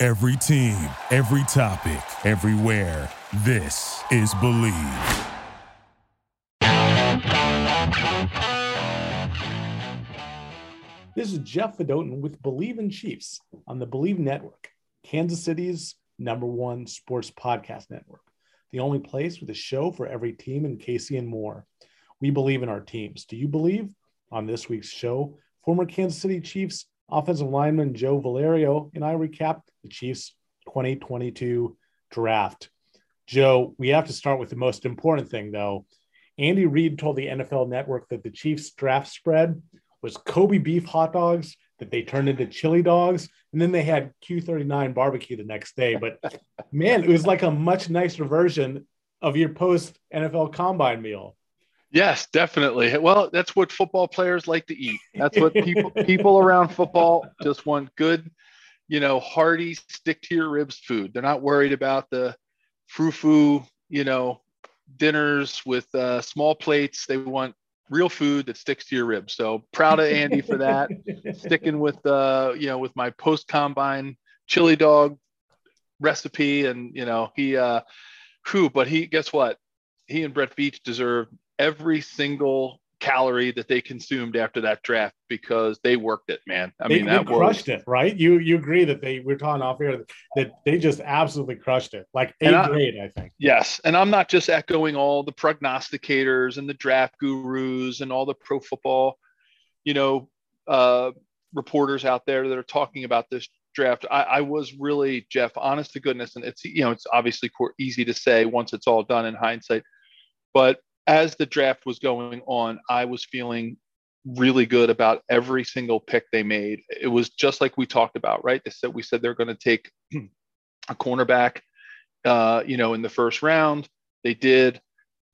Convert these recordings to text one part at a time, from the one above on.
Every team, every topic, everywhere. This is Bleav. This is Jeff Fedotin with Bleav in Chiefs on the Bleav Network, Kansas City's number one sports podcast network, the only place with a show for every team in KC and more. We believe in our teams. Do you believe? On this week's show, former Kansas City Chiefs offensive lineman Joe Valerio and I recap the Chiefs 2022 draft. Joe, we have to start with the most important thing, though. Andy Reid told the NFL Network that the Chiefs draft spread was Kobe beef hot dogs that they turned into chili dogs, and then they had Q39 barbecue the next day. But man, it was like a much nicer version of your post NFL combine meal. Yes, definitely. Well, that's what football players like to eat. That's what people people around football just want good, you know, hearty, stick to your ribs food. They're not worried about the frou-frou, you know, dinners with uh, small plates. They want real food that sticks to your ribs. So proud of Andy for that. Sticking with uh, you know, with my post combine chili dog recipe, and you know, he uh, who, but he guess what? He and Brett Veach deserve every single calorie that they consumed after that draft because they worked it, man. I they, mean, that they crushed was, it, right? You you agree that they we're talking off here that they just absolutely crushed it, like a I, grade, I think. Yes, and I'm not just echoing all the prognosticators and the draft gurus and all the pro football, you know, uh, reporters out there that are talking about this draft. I, I was really Jeff, honest to goodness, and it's you know it's obviously easy to say once it's all done in hindsight, but as the draft was going on, I was feeling really good about every single pick they made. It was just like we talked about, right? They said we said they're going to take a cornerback, uh, you know, in the first round. They did.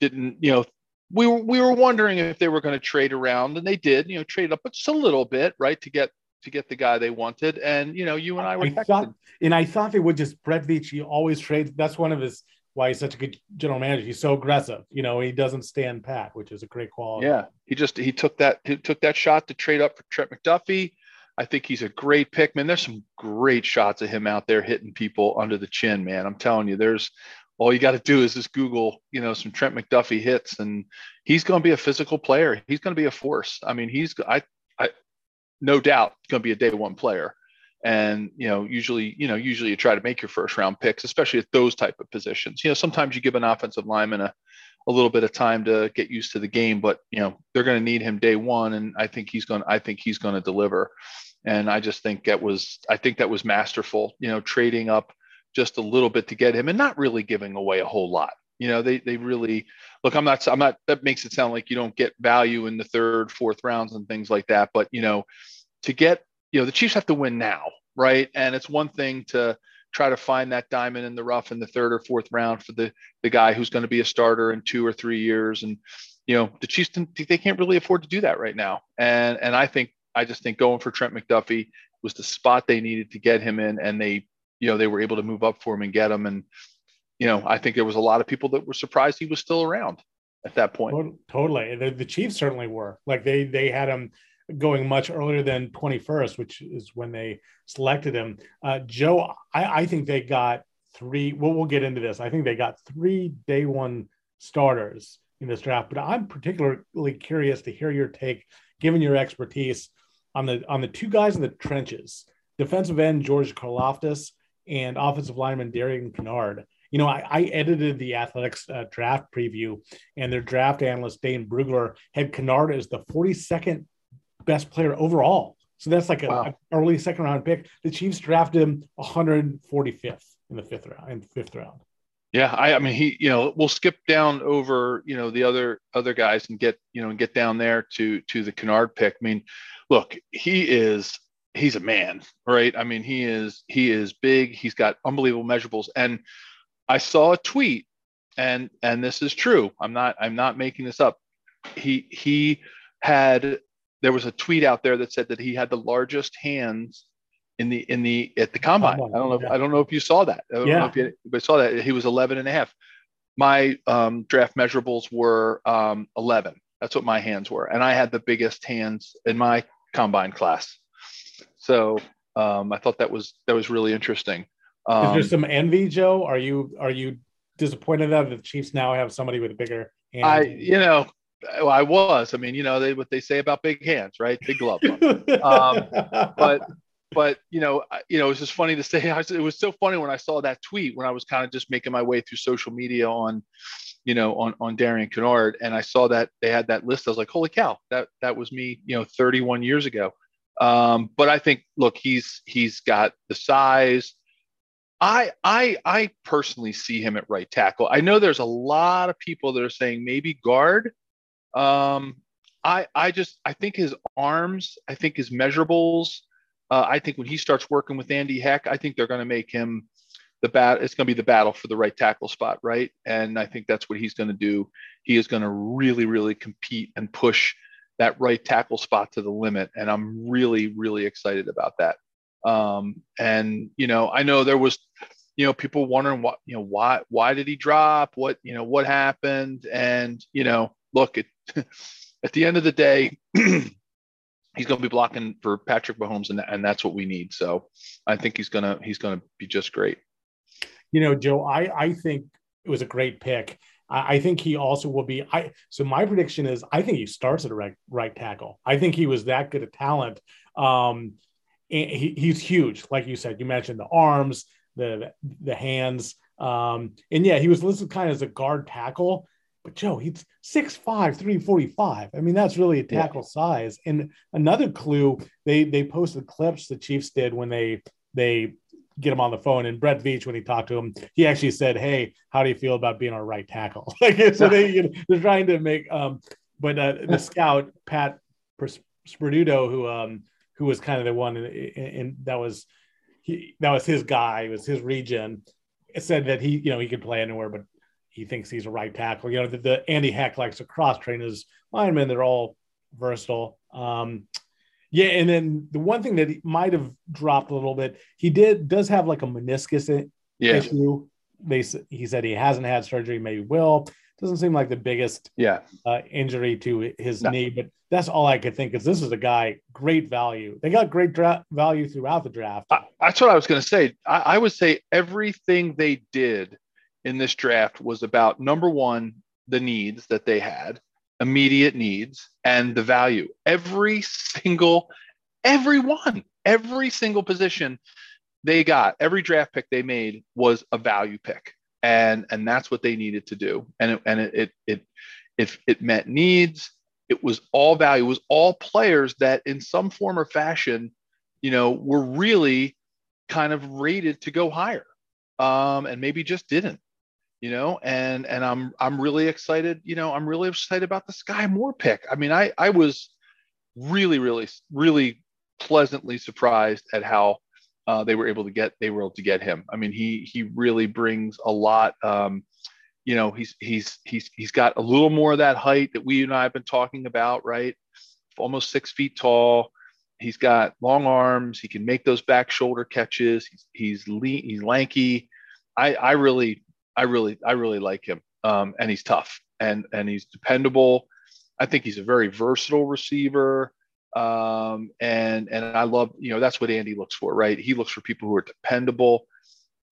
Didn't you know? We were we were wondering if they were going to trade around, and they did. You know, trade up, but just a little bit, right, to get to get the guy they wanted. And you know, you and I were. I thought, and I thought they would just Brett Veach. He always trades. That's one of his why he's such a good general manager. He's so aggressive. You know, he doesn't stand pat, which is a great quality. Yeah, he just he took that he took that shot to trade up for Trent McDuffie. I think he's a great pick, man. There's some great shots of him out there hitting people under the chin, man. I'm telling you, there's all you got to do is just Google, you know, some Trent McDuffie hits, and he's going to be a physical player. He's going to be a force. I mean, he's I, I, no doubt going to be a day one player and you know usually you know usually you try to make your first round picks especially at those type of positions. You know sometimes you give an offensive lineman a, a little bit of time to get used to the game but you know they're going to need him day one and i think he's going to i think he's going to deliver. And i just think that was i think that was masterful you know trading up just a little bit to get him and not really giving away a whole lot. You know they they really look i'm not i'm not that makes it sound like you don't get value in the third fourth rounds and things like that but you know to get you know the Chiefs have to win now, right? And it's one thing to try to find that diamond in the rough in the third or fourth round for the the guy who's going to be a starter in two or three years. And you know the Chiefs they can't really afford to do that right now. And and I think I just think going for Trent McDuffie was the spot they needed to get him in, and they you know they were able to move up for him and get him. And you know I think there was a lot of people that were surprised he was still around at that point. Totally, the, the Chiefs certainly were. Like they they had him going much earlier than 21st, which is when they selected him. Uh, Joe, I, I, think they got three. Well, we'll get into this. I think they got three day one starters in this draft, but I'm particularly curious to hear your take, given your expertise on the on the two guys in the trenches, defensive end George Karlaftis and offensive lineman Darian Kinnard. You know, I, I edited the Athletic's uh, draft preview, and their draft analyst Dane Brugler had Kinnard as the 42nd best player overall. So that's like an wow. early second round pick. The Chiefs drafted him 145th in the fifth round. In the fifth round. Yeah, I, I mean he, you know, we'll skip down over, you know, the other other guys and get, you know, and get down there to to the Kinnard pick. I mean, look, he is he's a man, right? I mean, he is he is big. He's got unbelievable measurables. And I saw a tweet, and and this is true. I'm not I'm not making this up. He he had there was a tweet out there that said that he had the largest hands in the in the at the combine. I don't know. If, I don't know if you saw that. I don't yeah. know if you saw that. He was 11 and a half. My um, draft measurables were um, 11. That's what my hands were, and I had the biggest hands in my combine class. So um, I thought that was that was really interesting. Um, Is there um, some envy, Joe? Are you are you disappointed that the Chiefs now have somebody with a bigger hand? I you know I was. I mean, you know, they what they say about big hands, right? Big glove. um, but but you know, you know, it was just funny to say. It was so funny when I saw that tweet when I was kind of just making my way through social media on, you know, on on Darian Kinnard, and I saw that they had that list. I was like, holy cow, that that was me, you know, 31 years ago. Um, but I think, look, he's he's got the size. I I I personally see him at right tackle. I know there's a lot of people that are saying maybe guard. Um, I I just I think his arms, I think his measurables. Uh, I think when he starts working with Andy Heck, I think they're going to make him the bat. It's going to be the battle for the right tackle spot, right? And I think that's what he's going to do. He is going to really, really compete and push that right tackle spot to the limit. And I'm really, really excited about that. Um, and, you know, I know there was, you know, people wondering what, you know, why, why did he drop? What, you know, what happened? And, you know, look, it, at the end of the day, he's going to be blocking for Patrick Mahomes, and, and that's what we need. So I think he's gonna he's gonna be just great. You know, Joe, I I think it was a great pick. I, think he also will be. I so my prediction is I think he starts at a right, right tackle. I think he was that good a talent. Um, he, he's huge, like you said. You mentioned the arms, the the hands, um, and yeah, he was listed kind of as a guard tackle. But Joe, he's 6'5, 345. I mean, that's really a tackle yeah. size. And another clue, they they posted clips the Chiefs did when they they get him on the phone. And Brett Veach, when he talked to him, he actually said, "Hey, how do you feel about being our right tackle?" like so, they you know, they're trying to make. Um, but uh, the scout Pat Sperduto, who um who was kind of the one, and that was he that was his guy, it was his region. Said that he you know he could play anywhere, but he thinks he's a right tackle. You know, the, the Andy Heck likes to cross train his linemen. They're all versatile. Um, yeah, and then the one thing that he might have dropped a little bit, he did does have like a meniscus yeah. issue. They he said he hasn't had surgery, maybe will. Doesn't seem like the biggest yeah uh, injury to his no. knee, but that's all I could think. Is this is a guy great value. They got great dra- value throughout the draft. I, that's what I was going to say. I, I would say everything they did in this draft was about number one, the needs that they had, immediate needs and the value. Every single, every one, every single position they got, every draft pick they made was a value pick. And, and that's what they needed to do. And it, and it, it, it, it, it met needs. It was all value. It was all players that in some form or fashion, you know, were really kind of rated to go higher um, and maybe just didn't you know, and and I'm I'm really excited, you know, I'm really excited about the Skyy Moore pick. I mean, I I was really really really pleasantly surprised at how uh, they were able to get they were able to get him. I mean, he he really brings a lot. Um, you know, he's he's he's he's got a little more of that height that we and I have been talking about, right? Almost six feet tall. He's got long arms. He can make those back shoulder catches. He's he's lean. He's lanky. I I really I really, I really like him. Um, and he's tough and and he's dependable. I think he's a very versatile receiver. Um, and and I love, you know, that's what Andy looks for, right? He looks for people who are dependable,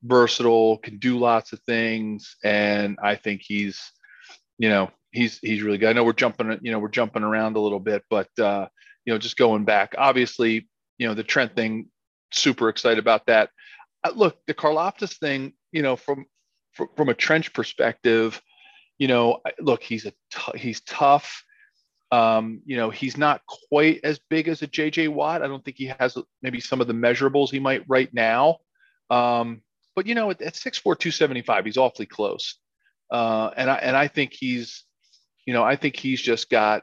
versatile, can do lots of things. And I think he's, you know, he's he's really good. I know we're jumping, you know, we're jumping around a little bit, but uh, you know, just going back, obviously, you know, the Trent thing, super excited about that. Uh, look, the Karlaftis thing, you know, from from a trench perspective, you know, look, he's a t- he's tough. Um, you know, he's not quite as big as a JJ Watt. I don't think he has maybe some of the measurables he might right now. Um, but you know, at, at 6'4", 275, he's awfully close. Uh, and I and I think he's, you know, I think he's just got,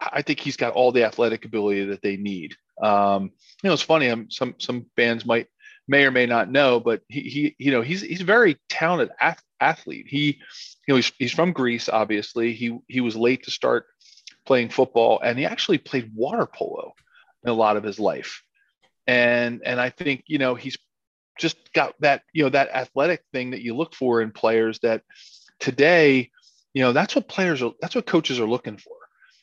I think he's got all the athletic ability that they need. Um, you know, it's funny. I'm, um, some some bands might may or may not know, but he he you know he's he's a very talented athlete. He you know he's he's from Greece, obviously. He he was late to start playing football, and he actually played water polo in a lot of his life. And and I think you know he's just got that you know that athletic thing that you look for in players that today you know that's what players are that's what coaches are looking for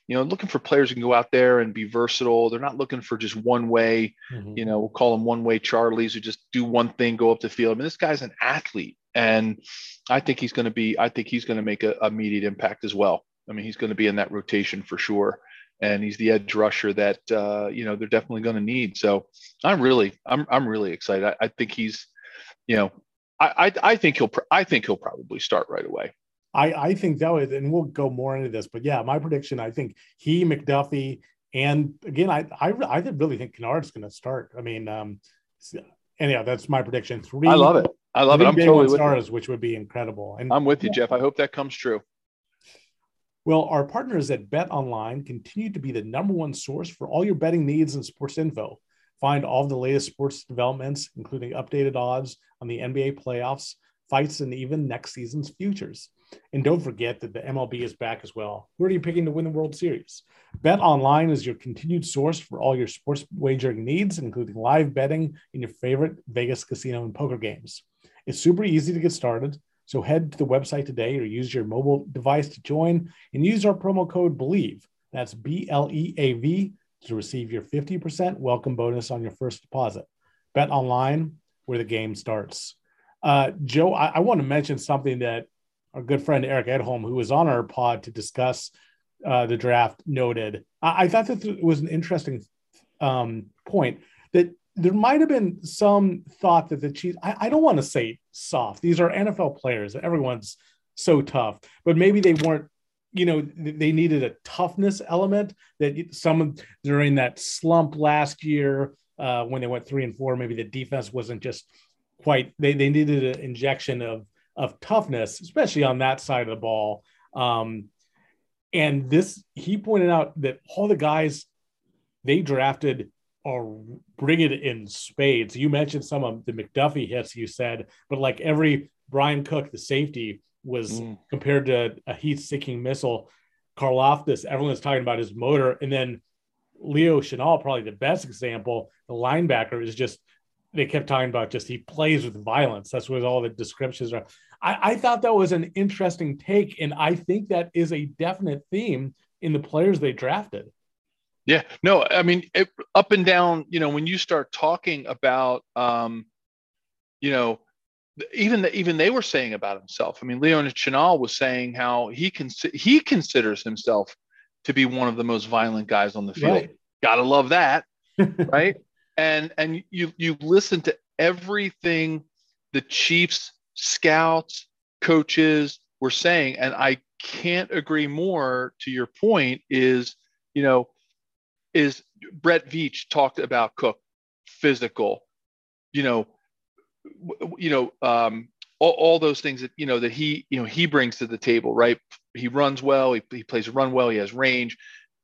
you know looking for players who can go out there and be versatile they're not looking for just one way mm-hmm. you know we'll call them one way charlies who just do one thing go up the field i mean this guy's an athlete and i think he's going to be i think he's going to make a immediate impact as well i mean he's going to be in that rotation for sure and he's the edge rusher that uh, you know they're definitely going to need. So I'm really I'm I'm really excited. I, I think he's you know I, I, I think he'll I think he'll probably start right away. I I think that would and we'll go more into this, but yeah, my prediction I think he McDuffie and again I I, I really think Kinnard's going to start. I mean um and yeah, that's my prediction. Three. I love it. I love it. I'm totally with stars, you. which would be incredible. And I'm with you, Jeff. I hope that comes true. Well, our partners at Bet Online continue to be the number one source for all your betting needs and sports info. Find all the latest sports developments, including updated odds on the NBA playoffs, fights, and even next season's futures. And don't forget that the MLB is back as well. Who are you picking to win the World Series? Bet Online is your continued source for all your sports wagering needs, including live betting in your favorite Vegas casino and poker games. It's super easy to get started. So head to the website today or use your mobile device to join and use our promo code BLEAV. That's B L E A V to receive your 50% welcome bonus on your first deposit. Bet online where the game starts. Uh, Joe, I, I, want to mention something that our good friend Eric Edholm, who was on our pod to discuss uh, the draft, noted. I, I thought that it was an interesting um, point that there might have been some thought that the Chiefs, I, I don't want to say soft. These are NFL players. Everyone's so tough, but maybe they weren't, you know, they needed a toughness element that some during that slump last year uh, when they went three and four, maybe the defense wasn't just quite, they, they needed an injection of, of toughness, especially on that side of the ball. Um, and this, he pointed out that all the guys they drafted are bring it in spades. You mentioned some of the McDuffie hits you said, but like every Bryan Cook, the safety, was mm. compared to a heat-seeking missile. Karlaftis, everyone's talking about his motor, and then Leo Chenal, probably the best example. The linebacker is just they kept talking about just he plays with violence. That's what all the descriptions are. I, I thought that was an interesting take, and I think that is a definite theme in the players they drafted. Yeah, no, I mean, it, up and down, you know, when you start talking about, um, you know, even the, even they were saying about himself. I mean, Leon Chenal was saying how he can he considers himself to be one of the most violent guys on the field. Right. Gotta love that, right? And and you you listen to everything the Chiefs scouts, coaches were saying, and I can't agree more. To your point, is you know is Brett Veach talked about Cook, physical, you know, you know, um, all, all, those things that you know that he you know he brings to the table, right? He runs well, he, he plays run well, he has range.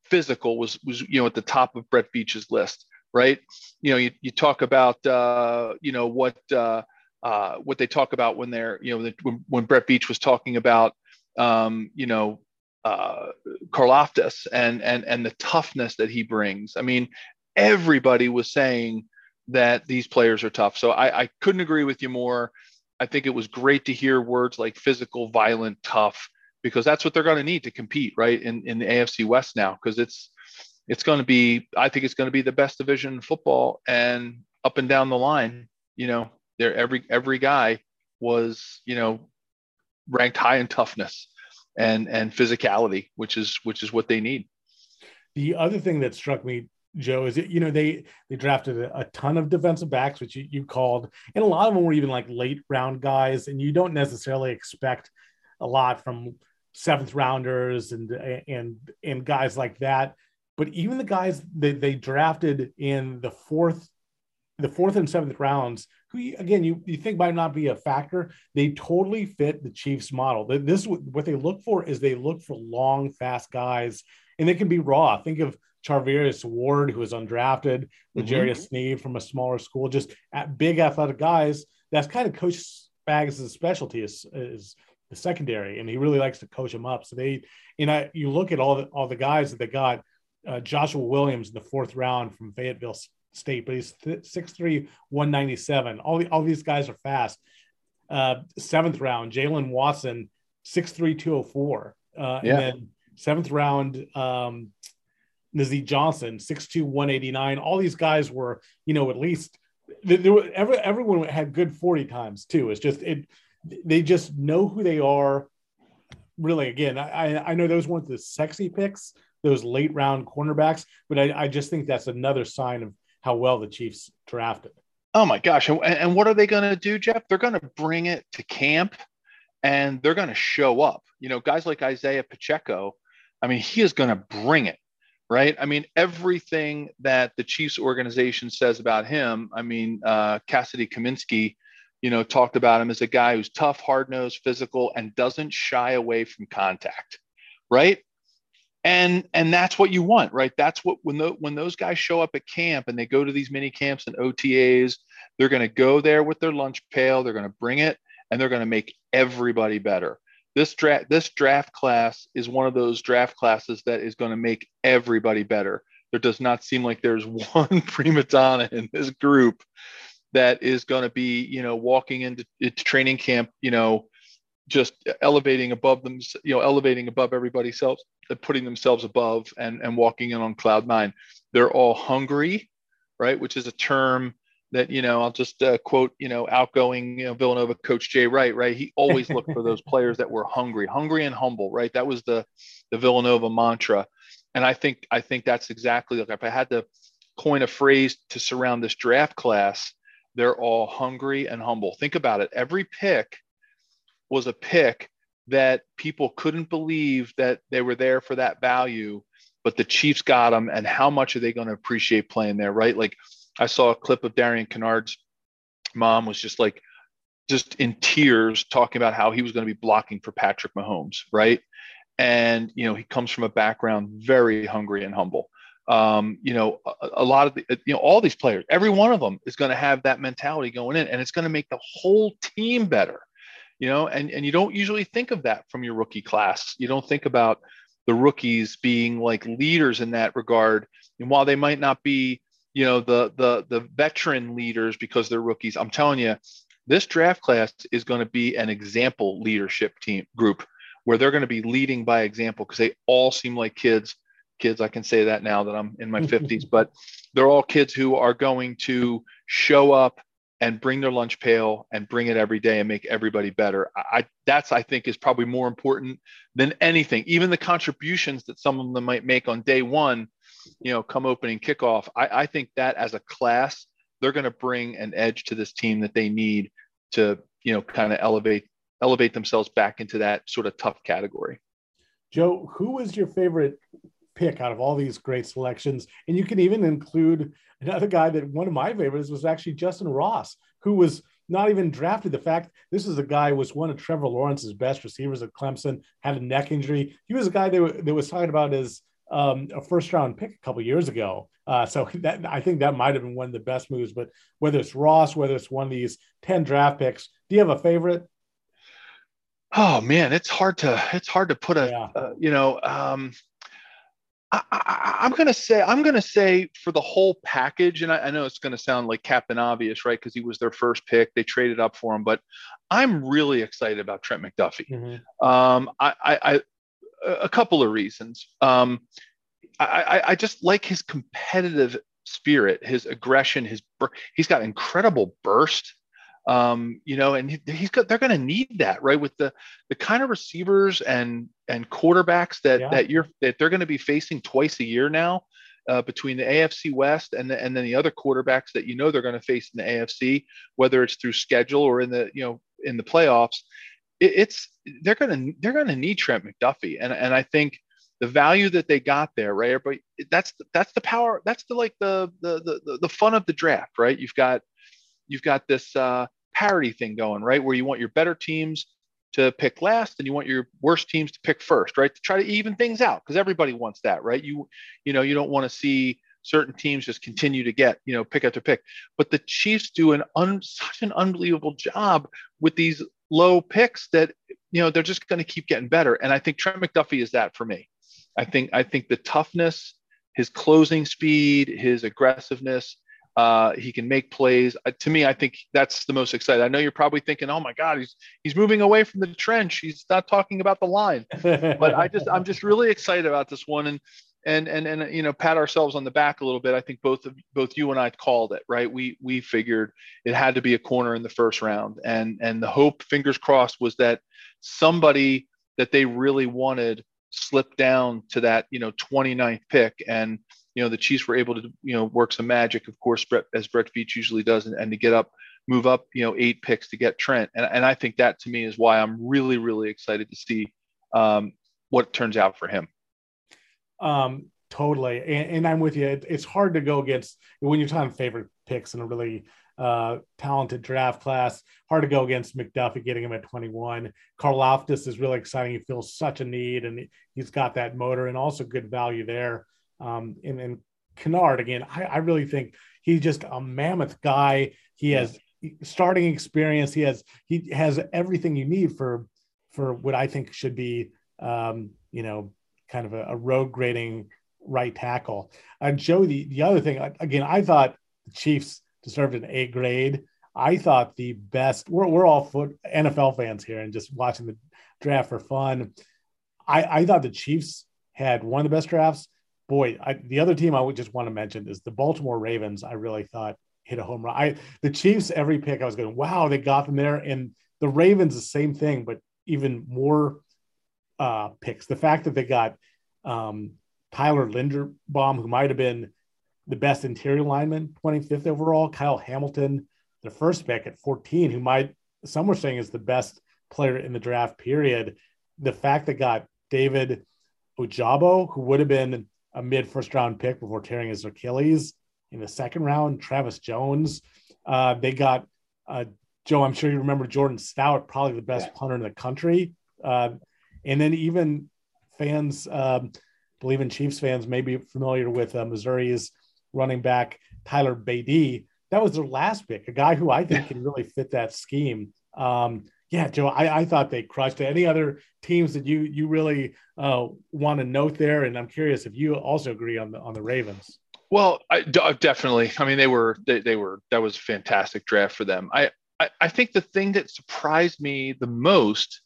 Physical was was you know at the top of Brett Veach's list, right? You know, you, you talk about uh, you know what uh, uh, what they talk about when they're you know when, when Brett Veach was talking about um, you know uh, Karlaftis and and and the toughness that he brings. I mean, everybody was saying that these players are tough. So I, I couldn't agree with you more. I think it was great to hear words like physical, violent, tough, because that's what they're going to need to compete, right? In in the AFC West now, because it's it's going to be. I think it's going to be the best division in football, and up and down the line, you know, there every every guy was you know ranked high in toughness and and physicality, which is which is what they need. The other thing that struck me, Joe, is that you know they they drafted a, a ton of defensive backs, which you, you called, and a lot of them were even like late round guys, and you don't necessarily expect a lot from seventh rounders and and and guys like that. But even the guys that they drafted in the fourth, the fourth and seventh rounds again you, you think might not be a factor, they totally fit the Chiefs model. This what they look for is they look for long, fast guys, and they can be raw. Think of Charvarius Ward, who was undrafted, with mm-hmm. Sneed from a smaller school, just at big athletic guys. That's kind of Coach Spags' specialty is, is the secondary, and he really likes to coach them up. So they, you know, you look at all the all the guys that they got. Uh, Joshua Williams in the fourth round from Fayetteville State, but he's 6'3", 197. All the, all these guys are fast. Uh, seventh round, Jaylen Watson, 6'3", 204. Uh, yeah. And then seventh round, um, Johnson, 6'2", 189. All these guys were, you know, at least there were, every, everyone had good 40 times too. It's just it they just know who they are. Really, again, I, I know those weren't the sexy picks, those late round cornerbacks, but I, I just think that's another sign of how well the Chiefs drafted. Oh my gosh. And, what are they going to do, Jeff? They're going to bring it to camp and they're going to show up. You know, guys like Isaiah Pacheco, I mean, he is going to bring it, right? I mean, everything that the Chiefs organization says about him, I mean, uh, Cassidy Kaminsky you know, talked about him as a guy who's tough, hard nosed, physical, and doesn't shy away from contact, right? And and that's what you want, right? That's what when the, when those guys show up at camp and they go to these mini camps and OTAs, they're going to go there with their lunch pail, they're going to bring it, and they're going to make everybody better. This draft this draft class is one of those draft classes that is going to make everybody better. There does not seem like there's one prima donna in this group that is going to be, you know, walking into, into training camp, you know, just elevating above them, you know, elevating above everybody else, putting themselves above and, and walking in on cloud nine. They're all hungry, right? Which is a term that, you know, I'll just uh, quote, you know, outgoing, you know, Villanova coach Jay Wright, right? He always looked for those players that were hungry, hungry and humble, right? That was the, the Villanova mantra. And I think, I think that's exactly like if I had to coin a phrase to surround this draft class, they're all hungry and humble. Think about it. Every pick was a pick that people couldn't believe that they were there for that value, but the Chiefs got them. And how much are they going to appreciate playing there, right? Like I saw a clip of Darian Kinnard's mom was just like, just in tears talking about how he was going to be blocking for Patrick Mahomes, right? And, you know, he comes from a background very hungry and humble um, you know, a, a, lot of the, you know, all these players, every one of them is going to have that mentality going in, and it's going to make the whole team better. You know, and and you don't usually think of that from your rookie class. You don't think about the rookies being like leaders in that regard. And while they might not be, you know, the the the veteran leaders because they're rookies, I'm telling you, this draft class is going to be an example leadership team group where they're going to be leading by example because they all seem like kids kids. I can say that now that I'm in my 50s, but they're all kids who are going to show up and bring their lunch pail and bring it every day and make everybody better. I that's I think is probably more important than anything. Even the contributions that some of them might make on day one, you know, come opening kickoff. I, I think that as a class, they're going to bring an edge to this team that they need to, you know, kind of elevate elevate themselves back into that sort of tough category. Joe, who was your favorite pick out of all these great selections. And you can even include another guy that one of my favorites was actually Justin Ross, who was not even drafted. The fact this is a guy who was one of Trevor Lawrence's best receivers at Clemson, had a neck injury. He was a guy that, that was talking about as um, a first round pick a couple years ago. Uh, so that I think that might have been one of the best moves. But whether it's Ross, whether it's one of these 10 draft picks, do you have a favorite? Oh man, it's hard to it's hard to put a yeah. uh, you know um, I, am to say I'm going to say for the whole package, and I, I know it's going to sound like Captain Obvious, right? Because he was their first pick, they traded up for him, but I'm really excited about Trent McDuffie. Mm-hmm. Um, I, I, a couple of reasons. Um, I, I just like his competitive spirit, his aggression, his he's got incredible burst um, you know, and he, he's got they're going to need that right with the the kind of receivers and and quarterbacks that yeah. that you're that they're going to be facing twice a year now. Uh, between the AFC West and the, and then the other quarterbacks that you know they're going to face in the AFC, whether it's through schedule or in the you know in the playoffs, it, it's they're going to they're going to need Trent McDuffie, and and I think the value that they got there, right? But that's that's the power. That's the like the the the the fun of the draft, right? You've got you've got this uh, parity thing going, right? Where you want your better teams to pick last and you want your worst teams to pick first, right? To try to even things out because everybody wants that, right? You you know, you don't want to see certain teams just continue to get, you know, pick after pick. But the Chiefs do an un, such an unbelievable job with these low picks that you know they're just going to keep getting better. And I think Trent McDuffie is that for me. I think I think the toughness, his closing speed, his aggressiveness, uh, he can make plays. Uh, to me, I think that's the most exciting. I know you're probably thinking, "Oh my God, he's he's moving away from the trench. He's not talking about the line." but I just I'm just really excited about this one, and and and and you know pat ourselves on the back a little bit. I think both of both you and I called it right. We we figured it had to be a corner in the first round, and and the hope, fingers crossed, was that somebody that they really wanted slipped down to that you know 29th pick and you know the Chiefs were able to you know work some magic, of course, Brett, as Brett Veach usually does, and, and to get up, move up, you know, eight picks to get Trent, and and I think that to me is why I'm really really excited to see um, what turns out for him. Um, totally, and, and I'm with you. It, it's hard to go against when you're talking favorite picks in a really uh, talented draft class. Hard to go against McDuffie getting him at 21. Karlaftis is really exciting. He feels such a need, and he's got that motor and also good value there. Um, and, and Kinnard again, I, I really think he's just a mammoth guy. He has starting experience. He has he has everything you need for for what I think should be um, you know kind of a, a road grading right tackle. And Joe, the, the other thing again, I thought the Chiefs deserved an A grade. I thought the best. We're we're all foot NFL fans here and just watching the draft for fun. I I thought the Chiefs had one of the best drafts boy, I, the other team I would just want to mention is the Baltimore Ravens. I really thought hit a home run. I the Chiefs every pick I was going, wow, they got them there, and the Ravens the same thing, but even more uh, picks. The fact that they got um, Tyler Linderbaum, who might have been the best interior lineman, 25th overall, Kyle Hamilton, the first pick at 14, who might some were saying is the best player in the draft period. The fact that got David Ojabo, who would have been a mid first round pick before tearing his Achilles in the second round. Travis Jones. Uh, they got uh, Joe. I'm sure you remember Jordan Stout, probably the best yeah. punter in the country. Uh, and then even fans, um, Bleav in Chiefs fans, may be familiar with uh, Missouri's running back Tyler Badie. That was their last pick, a guy who I think can really fit that scheme. Um, yeah, Joe, I, I thought they crushed it. Any other teams that you you really uh, want to note there? And I'm curious if you also agree on the on the Ravens. Well, I, definitely. I mean, they were they, they were that was a fantastic draft for them. I, I I think the thing that surprised me the most,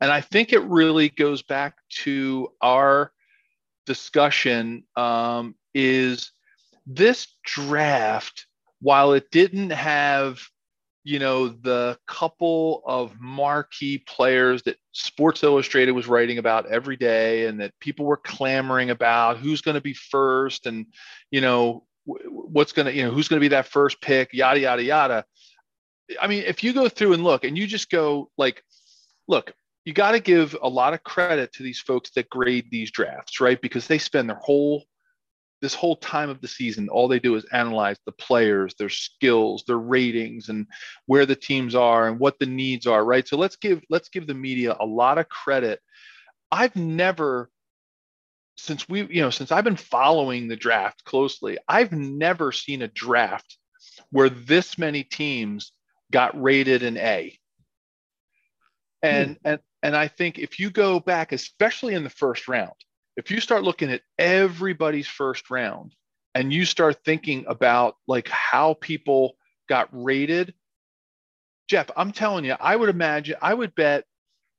and I think it really goes back to our discussion, um, is this draft. While it didn't have you know, the couple of marquee players that Sports Illustrated was writing about every day and that people were clamoring about who's going to be first and, you know, what's going to, you know, who's going to be that first pick, yada, yada, yada. I mean, if you go through and look and you just go like, look, you got to give a lot of credit to these folks that grade these drafts, right? Because they spend their whole this whole time of the season, all they do is analyze the players, their skills, their ratings, and where the teams are and what the needs are, right? So let's give let's give the media a lot of credit. I've never since we, you know, since I've been following the draft closely, I've never seen a draft where this many teams got rated an A. And hmm. and and I think if you go back, especially in the first round, if you start looking at everybody's first round and you start thinking about like how people got rated, Jeff, I'm telling you, I would imagine, I would bet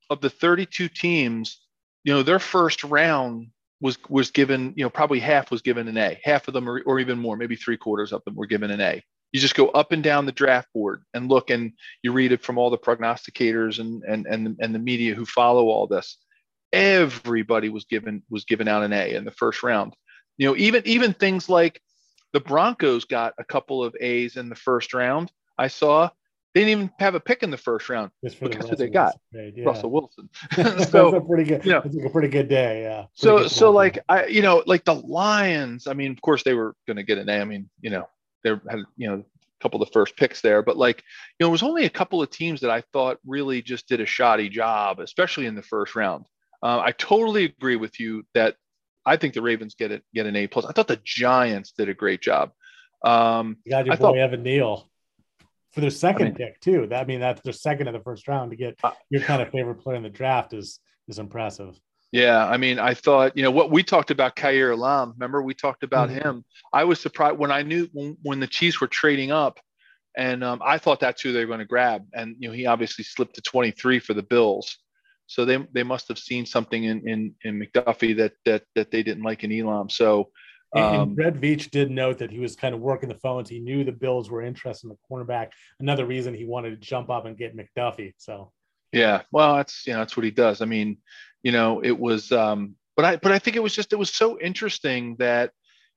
of the 32 teams, you know, their first round was was given, you know, probably half was given an A, half of them, or, or even more, maybe three quarters of them were given an A. You just go up and down the draft board and look, and you read it from all the prognosticators and and and and the media who follow all this everybody was given was given out an A in the first round. You know, even even things like the Broncos got a couple of A's in the first round. I saw they didn't even have a pick in the first round because who they got yeah. Russell Wilson. so a pretty good, you know, a pretty good day. Yeah. So so like I you know like the Lions. I mean, of course they were going to get an A. I mean, you know they had you know a couple of the first picks there. But like, you know, it was only a couple of teams that I thought really just did a shoddy job, especially in the first round. Uh, I totally agree with you that I think the Ravens get it get an A plus. I thought the Giants did a great job. Um, you got your I boy thought, Evan Neal for their second I mean- pick too. That I mean that's their second in the first round to get Uh, your kind of favorite player in the draft is is impressive. Yeah, I mean, I thought, you know, what we talked about Kaiir Elam. Remember, we talked about Mhm. him. I was surprised when I knew when, when the Chiefs were trading up, and um, I thought that's who they were going to grab. And you know, he obviously slipped to 23 for the Bills, so they they must have seen something in in, in McDuffie that that that they didn't like in Elam. So, um, and Brett Veach did note that he was kind of working the phones. He knew the Bills were interested in the cornerback. Another reason he wanted to jump up and get McDuffie. So Yeah, well, that's you know that's what he does. I mean, you know, it was, um, but I but I think it was just it was so interesting that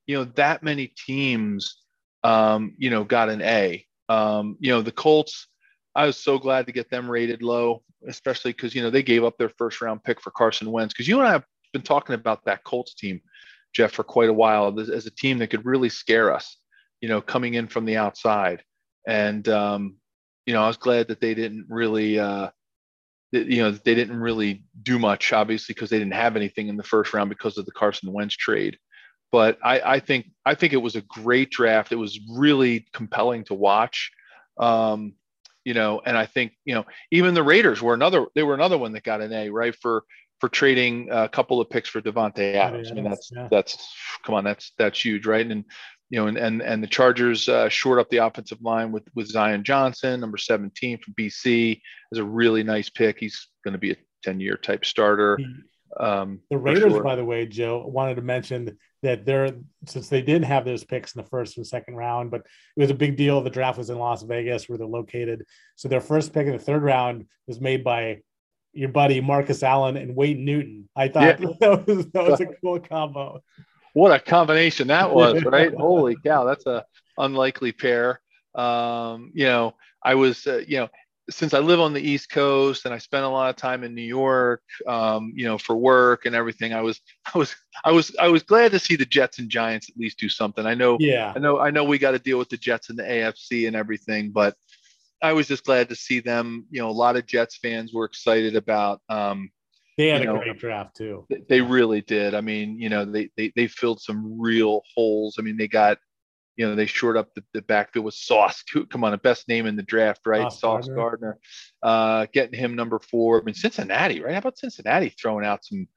you know that many teams, um, you know, got an A. Um, you know, the Colts. I was so glad to get them rated low, especially because you know they gave up their first round pick for Carson Wentz. Because you and I have been talking about that Colts team, Jeff, for quite a while as, a team that could really scare us. You know, coming in from the outside, and um, you know, I was glad that they didn't really. Uh, you know they didn't really do much obviously because they didn't have anything in the first round because of the Carson Wentz trade but I, I think I think it was a great draft it was really compelling to watch um, you know and I think you know even the Raiders were another they were another one that got an A right for for trading a couple of picks for Davante Adams I mean that's yeah. that's come on that's that's huge right and you know and and, and the Chargers uh, shored up the offensive line with with Zion Johnson number 17 from BC is a really nice pick. He's going to be a 10 year type starter. Um, the Raiders, sure. by the way, Joe wanted to mention that they're since they didn't have those picks in the first and second round, but it was a big deal. The draft was in Las Vegas, where they're located. So their first pick in the third round was made by your buddy Marcus Allen and Wayne Newton. I thought Yeah. that, was, that was a cool combo. what a combination that was, right? Holy cow, that's a unlikely pair. Um, you know, I was, uh, you know, since I live on the East Coast and I spent a lot of time in New York, um, you know, for work and everything, I was, I was, I was, I was glad to see the Jets and Giants at least do something. I know, Yeah, I know, I know we got to deal with the Jets and the AFC and everything, but I was just glad to see them. You know, a lot of Jets fans were excited about. Um, they had a know, great draft too. They- They really did. I mean, you know, they they they filled some real holes. I mean, they got, you know, they shored up the, the backfield with Sauce. Come on, the best name in the draft, right? Sauce Sauce, Gardner. Gardner. Uh, getting him number four. I mean, Cincinnati, right? How about Cincinnati throwing out some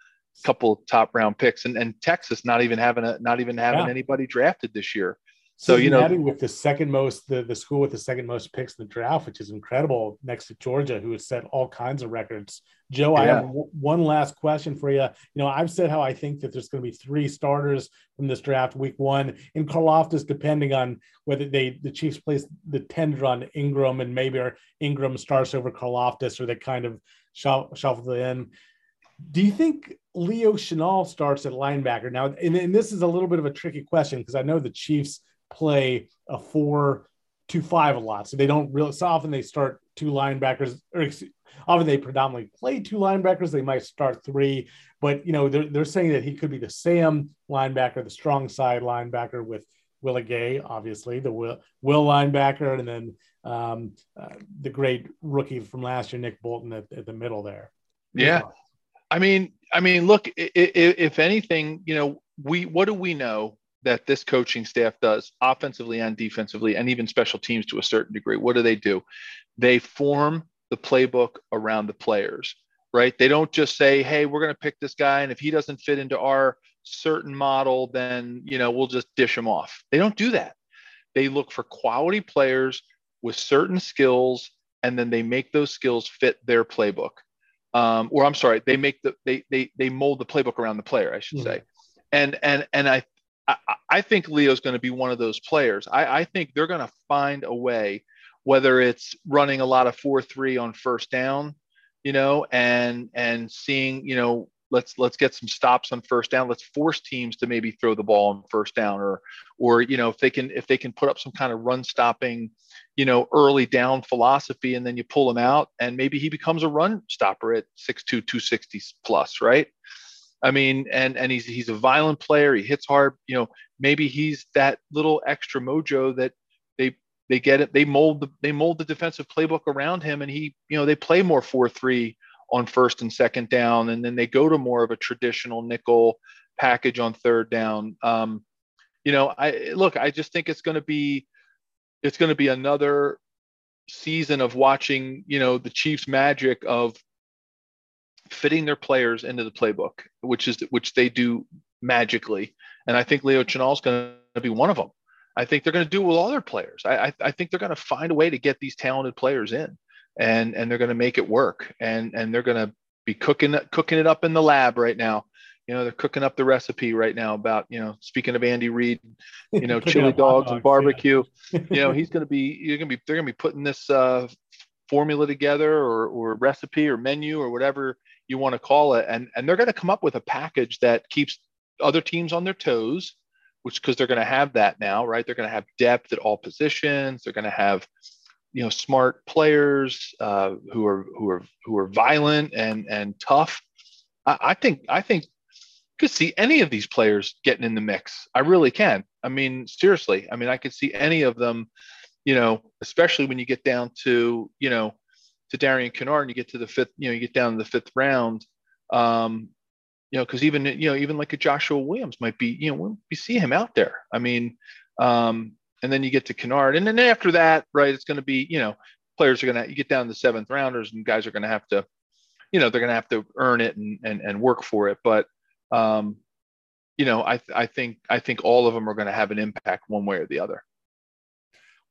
couple top round picks and, and Texas not even having a not even having Yeah. anybody drafted this year. So, you know- with the second most, the, the school with the second most picks in the draft, which is incredible, next to Georgia, who has set all kinds of records. Joe, I have w- one last question for you. You know, I've said how I think that there's going to be three starters from this draft week one, and Karlaftis, depending on whether they the Chiefs place the tender on Ingram, and maybe or Ingram starts over Karlaftis, or they kind of shuffle, shuffle it in. Do you think Leo Chenal starts at linebacker now? And, and this is a little bit of a tricky question because I know the Chiefs play a four two five a lot, so they don't really. So often they start two linebackers, or ex- often they predominantly play two linebackers. They might start three, but you know they're they're saying that he could be the Sam linebacker, the strong side linebacker with Willie Gay, obviously the Will, Will linebacker, and then um, uh, the great rookie from last year, Nick Bolton, at, at the middle there. Yeah. I mean, I mean, look, i- i- if anything, you know, we what do we know that this coaching staff does offensively and defensively, and even special teams to a certain degree? What do they do? They form the playbook around the players, right? They don't just say, "Hey, we're going to pick this guy, and if he doesn't fit into our certain model, then you know we'll just dish him off." They don't do that. They look for quality players with certain skills, and then they make those skills fit their playbook um, or I'm sorry, they make the they they they mold the playbook around the player, I should Mhm. say, and and and I I, I think Leo's going to be one of those players. I, I think they're going to find a way, whether it's running a lot of four three on first down, you know, and and seeing you know let's let's get some stops on first down. Let's force teams to maybe throw the ball on first down, or or you know if they can if they can put up some kind of run stopping you know, early down philosophy, and then you pull him out, and maybe he becomes a run stopper at 6'2", 260 plus, right? I mean, and and he's he's a violent player. He hits hard. You know, maybe he's that little extra mojo that they they get it. They mold the they mold the defensive playbook around him, and he, you know, they play more four three on first and second down, and then they go to more of a traditional nickel package on third down. Um, you know, I look, I just think it's going to be it's going to be another season of watching, you know, the Chiefs' magic of fitting their players into the playbook, which is which they do magically. And I think Leo Chenal is going to be one of them. I think they're going to do it with all their players. I, I, I think they're going to find a way to get these talented players in, and and they're going to make it work. And and they're going to be cooking cooking it up in the lab right now. You know, they're cooking up the recipe right now about you know. Speaking of Andy Reid, you know, chili dogs, dogs, and barbecue. Yeah. you know, he's going to be you're going to be they're going to be putting this uh, formula together or or recipe or menu or whatever you want to call it, and and they're going to come up with a package that keeps other teams on their toes which because they're going to have that now, right? They're going to have depth at all positions. They're going to have, you know, smart players uh, who are who are who are violent and and tough. I, I think I think could see any of these players getting in the mix. I really can. I mean, seriously. I mean, I could see any of them. You know, especially when you get down to you know to Darian Kinnard and you get to the fifth. You know, you get down to the fifth round. Um, you know, because even you know, even like a Joshua Williams might be, you know, we see him out there. I mean, um, and then you get to Kinnard, and then after that, right, it's going to be, you know, players are going to you get down to the seventh rounders, and guys are going to have to, you know, they're going to have to earn it and and and work for it. But um, you know, I I think I think all of them are going to have an impact one way or the other.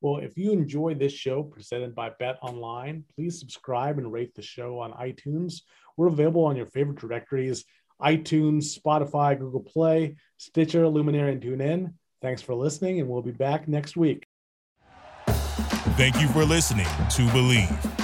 Well, if you enjoy this show presented by Bet Online, please subscribe and rate the show on iTunes. We're available on your favorite directories iTunes, Spotify, Google Play, Stitcher, Luminary, and TuneIn. Thanks for listening, and we'll be back next week. Thank you for listening to Bleav.